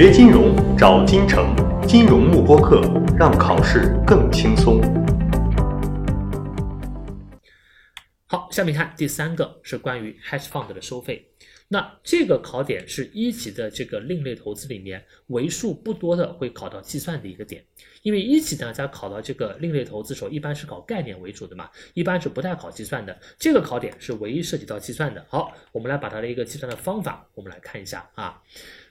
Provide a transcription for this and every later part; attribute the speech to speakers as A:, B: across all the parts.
A: 学金融找金城，金融慕播课，让考试更轻松。
B: 好，下面看第三个是关于 hedge fund 的收费。那这个考点是一级的这个另类投资里面为数不多的会考到计算的一个点，因为一级大家考到这个另类投资时候一般是考概念为主的嘛，一般是不太考计算的。这个考点是唯一涉及到计算的。好，我们来把它的一个计算的方法，我们来看一下啊。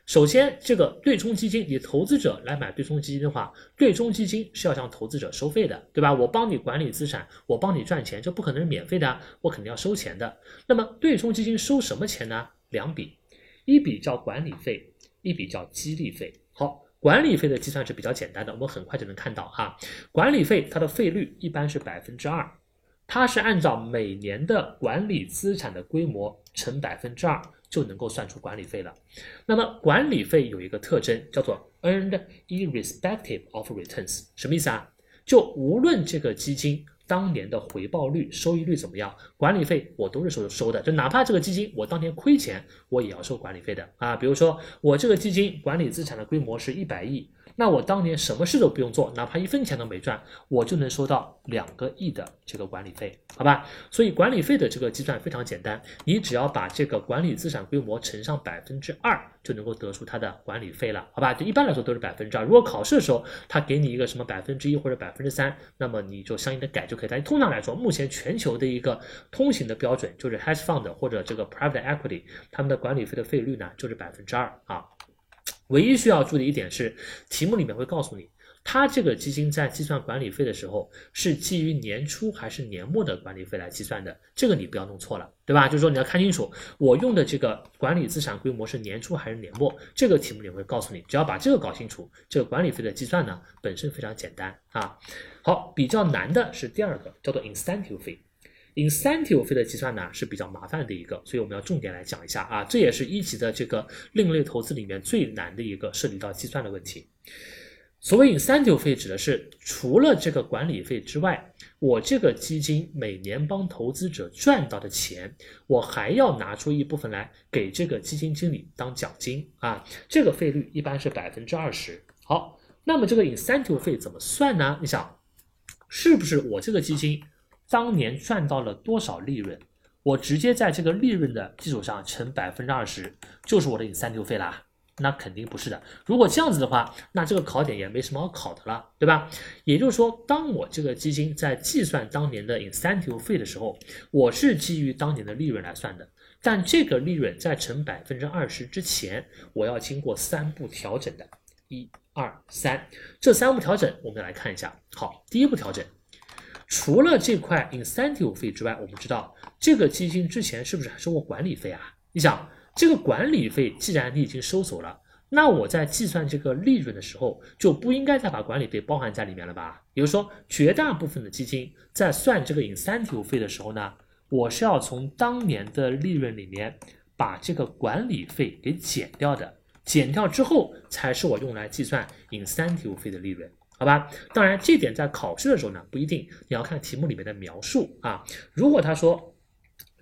B: 首先，这个对冲基金，你投资者来买对冲基金的话，对冲基金是要向投资者收费的，对吧？我帮你管理资产，我帮你赚钱，这不可能是免费的，我肯定要收钱的。那么对冲基金收什么钱呢？两笔，一笔叫管理费，一笔叫激励费。好，管理费的计算是比较简单的，我们很快就能看到啊。管理费它的费率一般是百分之二，它是按照每年的管理资产的规模乘百分之二。就能够算出管理费了。那么管理费有一个特征叫做 earned irrespective of returns，什么意思啊？就无论这个基金当年的回报率、收益率怎么样，管理费我都是收收的。就哪怕这个基金我当年亏钱，我也要收管理费的啊。比如说我这个基金管理资产的规模是一百亿。那我当年什么事都不用做，哪怕一分钱都没赚，我就能收到两个亿的这个管理费，好吧？所以管理费的这个计算非常简单，你只要把这个管理资产规模乘上百分之二，就能够得出它的管理费了，好吧？就一般来说都是百分之二。如果考试的时候他给你一个什么百分之一或者百分之三，那么你就相应的改就可以。但通常来说，目前全球的一个通行的标准就是 hedge fund 或者这个 private equity，他们的管理费的费率呢就是百分之二啊。唯一需要注意的一点是，题目里面会告诉你，它这个基金在计算管理费的时候是基于年初还是年末的管理费来计算的，这个你不要弄错了，对吧？就是说你要看清楚，我用的这个管理资产规模是年初还是年末，这个题目里会告诉你，只要把这个搞清楚，这个管理费的计算呢本身非常简单啊。好，比较难的是第二个，叫做 incentive 费。Incentive 费的计算呢是比较麻烦的一个，所以我们要重点来讲一下啊，这也是一级的这个另类投资里面最难的一个涉及到计算的问题。所谓 incentive 费指的是除了这个管理费之外，我这个基金每年帮投资者赚到的钱，我还要拿出一部分来给这个基金经理当奖金啊，这个费率一般是百分之二十。好，那么这个 incentive 费怎么算呢？你想，是不是我这个基金？当年赚到了多少利润，我直接在这个利润的基础上乘百分之二十，就是我的 incentive 费啦？那肯定不是的。如果这样子的话，那这个考点也没什么好考的了，对吧？也就是说，当我这个基金在计算当年的 incentive 费的时候，我是基于当年的利润来算的。但这个利润在乘百分之二十之前，我要经过三步调整的，一、二、三，这三步调整我们来看一下。好，第一步调整。除了这块 incentive 费之外，我们知道这个基金之前是不是还收过管理费啊？你想，这个管理费既然你已经收走了，那我在计算这个利润的时候就不应该再把管理费包含在里面了吧？也就是说，绝大部分的基金在算这个 incentive 费的时候呢，我是要从当年的利润里面把这个管理费给减掉的，减掉之后才是我用来计算 incentive 费的利润。好吧，当然这点在考试的时候呢不一定，你要看题目里面的描述啊。如果他说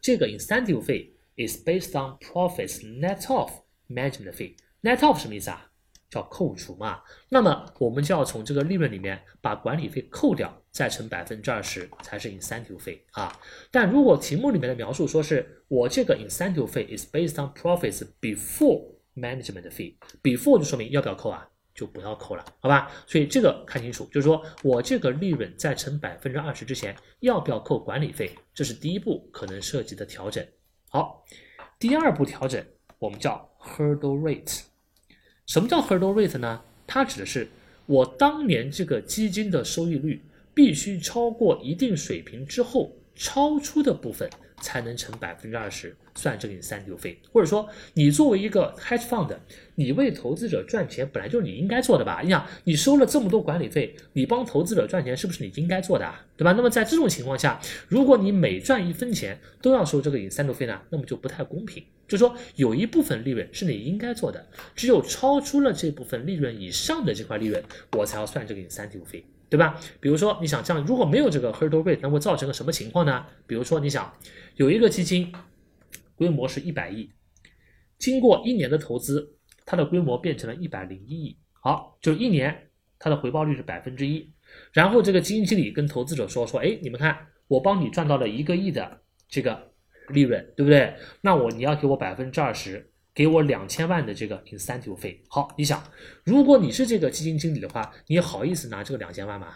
B: 这个 incentive 费 is based on profits net of management fee，net of 什么意思啊？叫扣除嘛。那么我们就要从这个利润里面把管理费扣掉，再乘百分之二十才是 incentive 费啊。但如果题目里面的描述说是我这个 incentive 费 is based on profits before management fee，before 就说明要不要扣啊？就不要扣了，好吧？所以这个看清楚，就是说我这个利润在乘百分之二十之前，要不要扣管理费？这是第一步可能涉及的调整。好，第二步调整我们叫 hurdle rate。什么叫 hurdle rate 呢？它指的是我当年这个基金的收益率必须超过一定水平之后，超出的部分。才能乘百分之二十算这个三流费，或者说你作为一个 hedge fund，你为投资者赚钱本来就是你应该做的吧？你想你收了这么多管理费，你帮投资者赚钱是不是你应该做的啊，对吧？那么在这种情况下，如果你每赚一分钱都要收这个三流费呢，那么就不太公平。就说有一部分利润是你应该做的，只有超出了这部分利润以上的这块利润，我才要算这个三流费。对吧？比如说，你想这样，如果没有这个 hurdle rate，那会造成个什么情况呢？比如说，你想有一个基金规模是一百亿，经过一年的投资，它的规模变成了一百零一亿。好，就一年它的回报率是百分之一。然后这个基金经理跟投资者说说，哎，你们看，我帮你赚到了一个亿的这个利润，对不对？那我你要给我百分之二十，给我两千万的这个 incentive 费。好，你想，如果你是这个基金经理的话，你好意思拿这个两千万吗？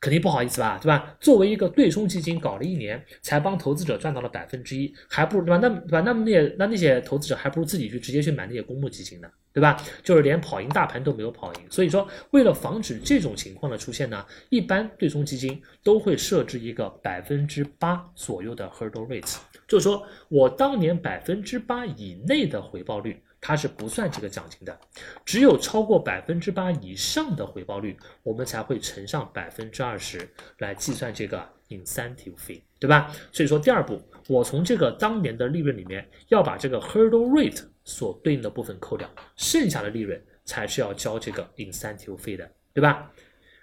B: 肯定不好意思吧，对吧？作为一个对冲基金，搞了一年才帮投资者赚到了百分之一，还不如对吧？那对吧？那么那些那那些投资者还不如自己去直接去买那些公募基金呢，对吧？就是连跑赢大盘都没有跑赢。所以说，为了防止这种情况的出现呢，一般对冲基金都会设置一个百分之八左右的 hurdle rate，就是说我当年百分之八以内的回报率。它是不算这个奖金的，只有超过百分之八以上的回报率，我们才会乘上百分之二十来计算这个 incentive fee，对吧？所以说第二步，我从这个当年的利润里面要把这个 hurdle rate 所对应的部分扣掉，剩下的利润才是要交这个 incentive fee 的，对吧？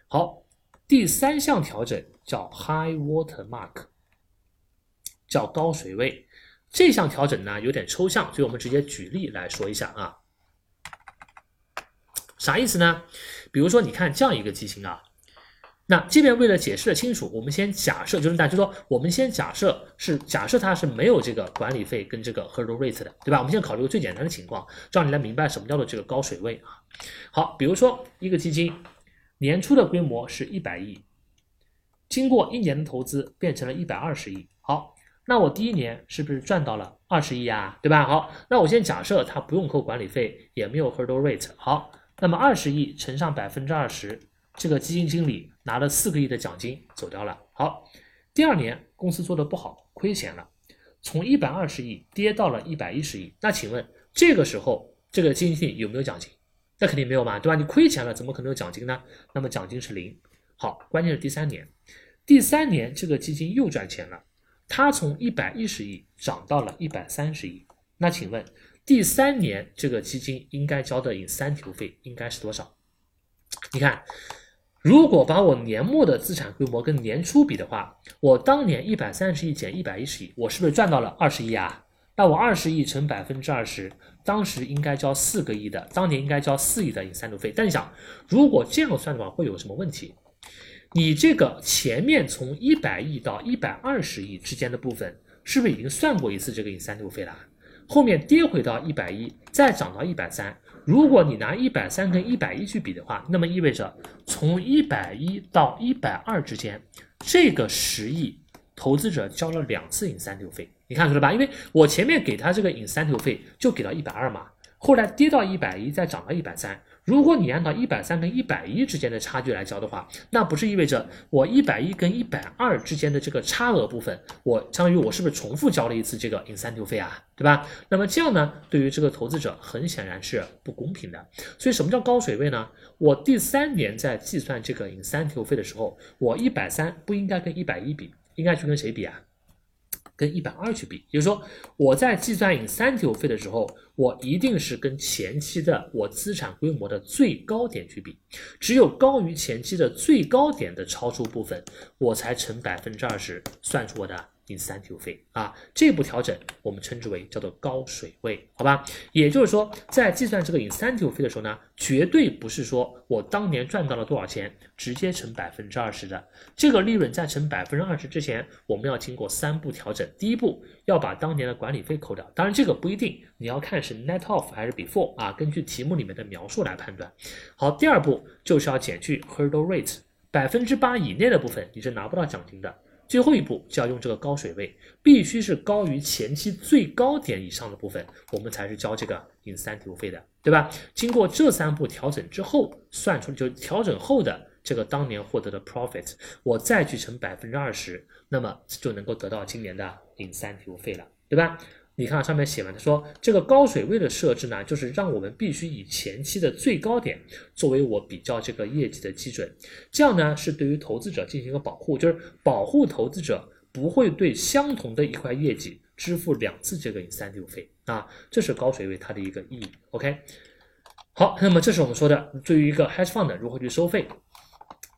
B: 好，第三项调整叫 high water mark，叫高水位。这项调整呢有点抽象，所以我们直接举例来说一下啊。啥意思呢？比如说，你看这样一个基金啊，那这边为了解释的清楚，我们先假设，就是大家就说，我们先假设是假设它是没有这个管理费跟这个 hurdle rate 的，对吧？我们先考虑个最简单的情况，让你来明白什么叫做这个高水位啊。好，比如说一个基金年初的规模是一百亿，经过一年的投资变成了一百二十亿。好。那我第一年是不是赚到了二十亿啊？对吧？好，那我先假设它不用扣管理费，也没有 hurdle rate。好，那么二十亿乘上百分之二十，这个基金经理拿了四个亿的奖金走掉了。好，第二年公司做的不好，亏钱了，从一百二十亿跌到了一百一十亿。那请问这个时候这个基金经理有没有奖金？那肯定没有嘛，对吧？你亏钱了，怎么可能有奖金呢？那么奖金是零。好，关键是第三年，第三年这个基金又赚钱了。它从一百一十亿涨到了一百三十亿，那请问第三年这个基金应该交的 incentive 费应该是多少？你看，如果把我年末的资产规模跟年初比的话，我当年一百三十亿减一百一十亿，我是不是赚到了二十亿啊？那我二十亿乘百分之二十，当时应该交四个亿的，当年应该交四亿的 incentive 费。但你想，如果这样算的话，会有什么问题？你这个前面从一百亿到一百二十亿之间的部分，是不是已经算过一次这个 incentive 费了？后面跌回到一百一，再涨到一百三。如果你拿一百三跟一百一去比的话，那么意味着从一百一到一百二之间，这个十亿投资者交了两次 incentive 费。你看出来吧？因为我前面给他这个 incentive 费就给到一百二嘛，后来跌到一百一，再涨到一百三。如果你按照一百三跟一百一之间的差距来交的话，那不是意味着我一百一跟一百二之间的这个差额部分，我相当于我是不是重复交了一次这个 incentive 费啊？对吧？那么这样呢，对于这个投资者很显然是不公平的。所以什么叫高水位呢？我第三年在计算这个 incentive 费的时候，我一百三不应该跟一百一比，应该去跟谁比啊？跟一百二去比，也就是说，我在计算 incentive 费的时候，我一定是跟前期的我资产规模的最高点去比，只有高于前期的最高点的超出部分，我才乘百分之二十算出我的。Incentive 费啊，这步调整我们称之为叫做高水位，好吧？也就是说，在计算这个 incentive 费的时候呢，绝对不是说我当年赚到了多少钱，直接乘百分之二十的。这个利润在乘百分之二十之前，我们要经过三步调整。第一步要把当年的管理费扣掉，当然这个不一定，你要看是 net off 还是 before 啊，根据题目里面的描述来判断。好，第二步就是要减去 hurdle rate，百分之八以内的部分你是拿不到奖金的。最后一步就要用这个高水位，必须是高于前期最高点以上的部分，我们才是交这个 incentive 费的，对吧？经过这三步调整之后，算出就调整后的这个当年获得的 profit，我再去乘百分之二十，那么就能够得到今年的 incentive 费了，对吧？你看上面写完，他说这个高水位的设置呢，就是让我们必须以前期的最高点作为我比较这个业绩的基准，这样呢是对于投资者进行一个保护，就是保护投资者不会对相同的一块业绩支付两次这个三六费啊，这是高水位它的一个意义。OK，好，那么这是我们说的对于一个 hedge fund 如何去收费，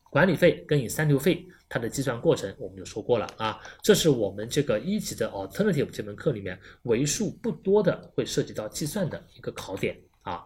B: 管理费跟 incentive 费。它的计算过程我们就说过了啊，这是我们这个一级的 alternative 这门课里面为数不多的会涉及到计算的一个考点。啊。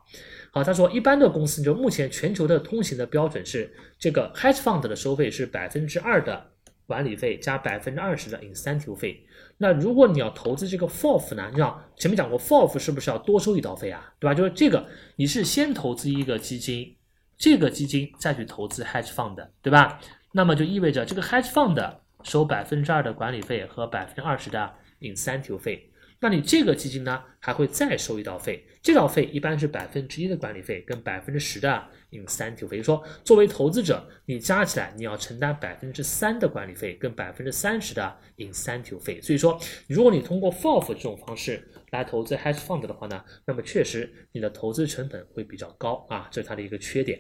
B: 好，他说一般的公司就目前全球的通行的标准是这个 hedge fund 的收费是百分之二的管理费加百分之二十的 incentive 费。那如果你要投资这个 FOF 呢？你想前面讲过 FOF 是不是要多收一道费啊？对吧？就是这个你是先投资一个基金，这个基金再去投资 hedge fund，对吧？那么就意味着这个 hedge fund 收百分之二的管理费和百分之二十的 incentive 费。那你这个基金呢，还会再收一道费，这道费一般是百分之一的管理费跟百分之十的 incentive 费。说作为投资者，你加起来你要承担百分之三的管理费跟百分之三十的 incentive 费。所以说，如果你通过 FOF 这种方式来投资 hedge fund 的话呢，那么确实你的投资成本会比较高啊，这是它的一个缺点。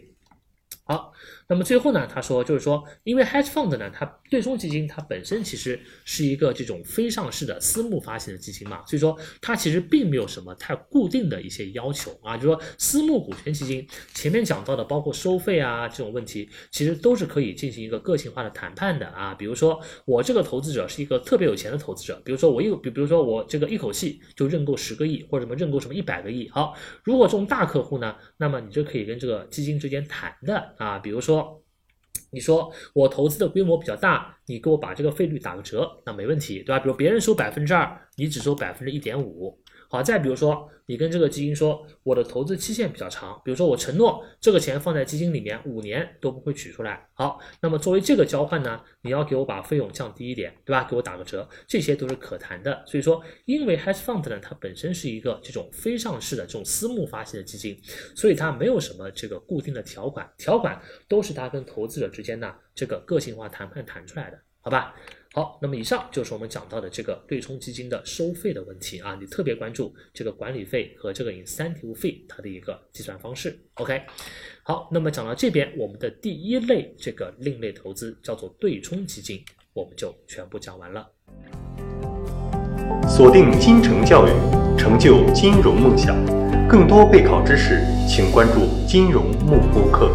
B: 好，那么最后呢，他说就是说，因为 hedge fund 呢，它对冲基金它本身其实是一个这种非上市的私募发行的基金嘛，所以说它其实并没有什么太固定的一些要求啊，就是说私募股权基金前面讲到的包括收费啊这种问题，其实都是可以进行一个个性化的谈判的啊。比如说我这个投资者是一个特别有钱的投资者，比如说我一比比如说我这个一口气就认购十个亿或者什么认购什么一百个亿，好，如果这种大客户呢，那么你就可以跟这个基金之间谈的。啊，比如说，你说我投资的规模比较大，你给我把这个费率打个折，那没问题，对吧？比如别人收百分之二，你只收百分之一点五。好，再比如说，你跟这个基金说，我的投资期限比较长，比如说我承诺这个钱放在基金里面五年都不会取出来。好，那么作为这个交换呢，你要给我把费用降低一点，对吧？给我打个折，这些都是可谈的。所以说，因为 hedge fund 呢，它本身是一个这种非上市的这种私募发行的基金，所以它没有什么这个固定的条款，条款都是它跟投资者之间呢这个个性化谈判谈出来的，好吧？好，那么以上就是我们讲到的这个对冲基金的收费的问题啊，你特别关注这个管理费和这个 incentive 费它的一个计算方式。OK，好，那么讲到这边，我们的第一类这个另类投资叫做对冲基金，我们就全部讲完了。
A: 锁定金城教育，成就金融梦想。更多备考知识，请关注金融慕播课。